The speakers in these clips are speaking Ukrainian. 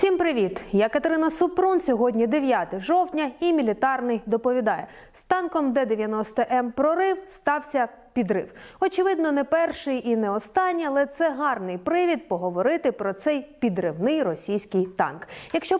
Всім привіт! Я Катерина Супрун. Сьогодні 9 жовтня і мілітарний доповідає. З танком Д-90М прорив стався підрив. Очевидно, не перший і не останній, але це гарний привід поговорити про цей підривний російський танк. Якщо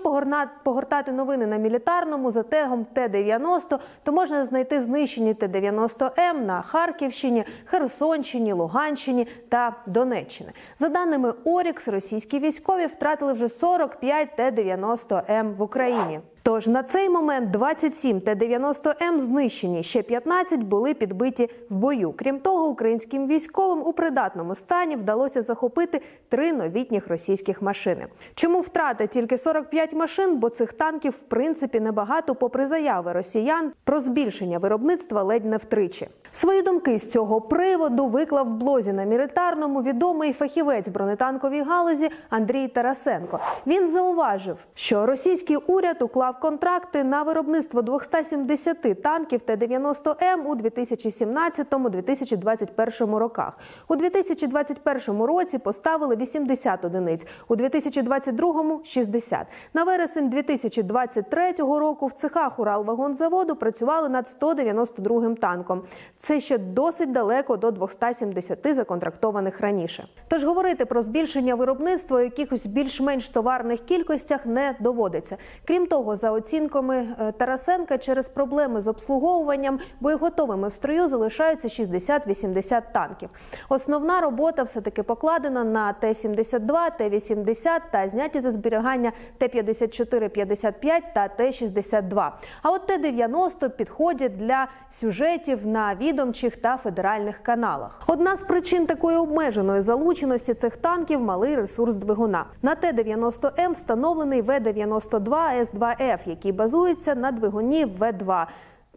погортати новини на мілітарному за тегом Т-90, то можна знайти знищені Т-90М на Харківщині, Херсонщині, Луганщині та Донеччини. За даними Орікс, російські військові втратили вже 45 Т-90М в Україні. Тож на цей момент 27 Т-90М знищені, ще 15 були підбиті в бою. Крім того, українським військовим у придатному стані вдалося захопити три новітніх російських машини. Чому втрати тільки 45 машин? Бо цих танків в принципі небагато, попри заяви росіян про збільшення виробництва ледь не втричі. Свої думки з цього приводу виклав в блозі на мілітарному відомий фахівець бронетанковій галузі Андрій Тарасенко. Він зауважив, що російський уряд уклав контракти на виробництво 270 танків Т-90М у 2017-2021 роках. У 2021 році поставили 80 одиниць, у 2022 – 60. На вересень 2023 року в цехах Уралвагонзаводу працювали над 192 танком. Це ще досить далеко до 270 законтрактованих раніше. Тож говорити про збільшення виробництва у якихось більш-менш товарних кількостях не доводиться. Крім того, за оцінками е, Тарасенка, через проблеми з обслуговуванням боєготовими в строю залишаються 60-80 танків. Основна робота все таки покладена на Т-72, Т-80 та зняті за зберігання Т-54-55 та Т-62. А от Т-90 підходять для сюжетів на відомчих та федеральних каналах. Одна з причин такої обмеженої залученості цих танків малий ресурс двигуна. На Т-90М встановлений В-92 С2Ф, який базується на двигуні В-2.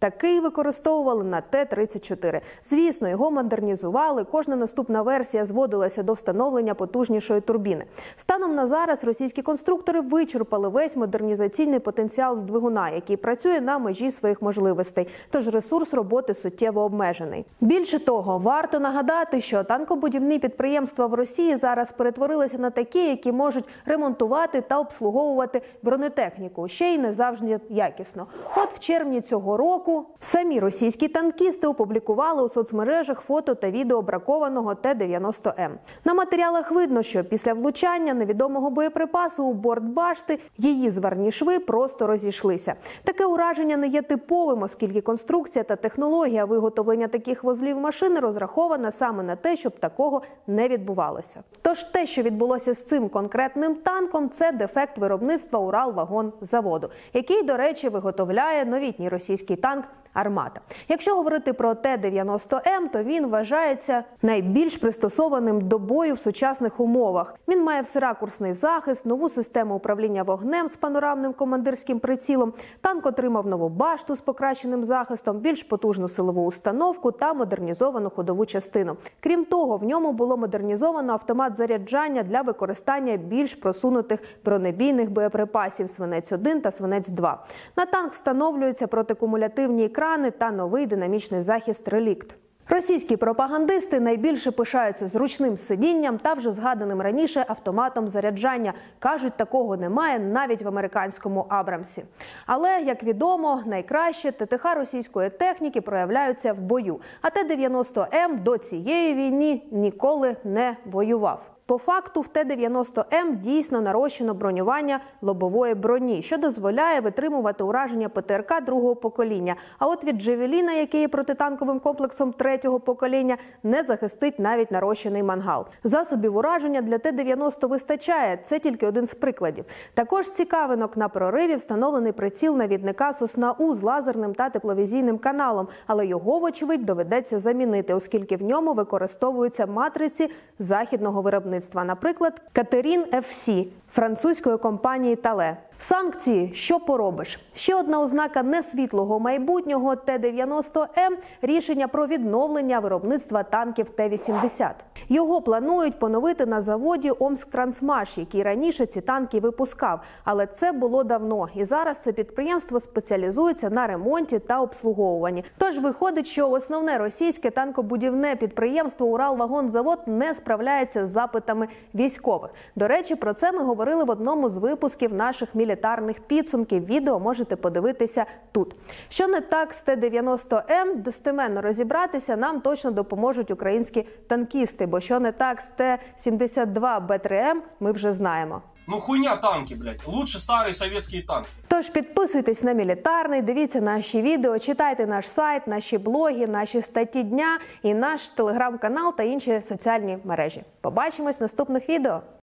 Такий використовували на Т-34. Звісно, його модернізували. Кожна наступна версія зводилася до встановлення потужнішої турбіни. Станом на зараз російські конструктори вичерпали весь модернізаційний потенціал з двигуна, який працює на межі своїх можливостей. Тож ресурс роботи суттєво обмежений. Більше того, варто нагадати, що танкобудівні підприємства в Росії зараз перетворилися на такі, які можуть ремонтувати та обслуговувати бронетехніку, ще й не завжди якісно. От в червні цього року. Самі російські танкісти опублікували у соцмережах фото та відео бракованого Т-90М. На матеріалах видно, що після влучання невідомого боєприпасу у борт башти її зварні шви просто розійшлися. Таке ураження не є типовим, оскільки конструкція та технологія виготовлення таких вузлів машини розрахована саме на те, щоб такого не відбувалося. Тож те, що відбулося з цим конкретним танком, це дефект виробництва Уралвагонзаводу, який, до речі, виготовляє новітній російський танк банк Армата. Якщо говорити про Т-90М, то він вважається найбільш пристосованим до бою в сучасних умовах. Він має всеракурсний захист, нову систему управління вогнем з панорамним командирським прицілом. Танк отримав нову башту з покращеним захистом, більш потужну силову установку та модернізовану ходову частину. Крім того, в ньому було модернізовано автомат заряджання для використання більш просунутих бронебійних боєприпасів свинець 1 та свинець 2 На танк встановлюються протикумулятивні екрани та новий динамічний захист релікт. Російські пропагандисти найбільше пишаються зручним сидінням та вже згаданим раніше автоматом заряджання. кажуть, такого немає навіть в американському Абрамсі. Але як відомо, найкраще ТТХ російської техніки проявляються в бою. А Т-90М до цієї війни ніколи не воював. По факту в Т-90М дійсно нарощено бронювання лобової броні, що дозволяє витримувати ураження ПТРК другого покоління. А от від Джевеліна, який є протитанковим комплексом третього покоління, не захистить навіть нарощений мангал. Засобів ураження для Т-90 вистачає. Це тільки один з прикладів. Також цікавинок на прориві встановлений приціл навідника Сосна У з лазерним та тепловізійним каналом, але його, вочевидь, доведеться замінити, оскільки в ньому використовуються матриці західного виробництва, наприклад, Катерін FC французької компанії Тале. Санкції, що поробиш? Ще одна ознака несвітлого майбутнього Т-90М – рішення про відновлення виробництва танків Т-80. Його планують поновити на заводі Омсктрансмаш, який раніше ці танки випускав. Але це було давно, і зараз це підприємство спеціалізується на ремонті та обслуговуванні. Тож виходить, що основне російське танкобудівне підприємство Уралвагонзавод не справляється з запитами військових. До речі, про це ми говорили в одному з випусків наших мілітарних підсумків. Відео можете подивитися тут. Що не так з Т-90М, достеменно розібратися нам точно допоможуть українські танкісти. Бо що не так з Т-72Б3М, ми вже знаємо. Ну хуйня танки, блядь. Лучше старые советские танки. Тож підписуйтесь на мілітарний, дивіться наші відео, читайте наш сайт, наші блоги, наші статті дня і наш телеграм-канал та інші соціальні мережі. Побачимось в наступних відео.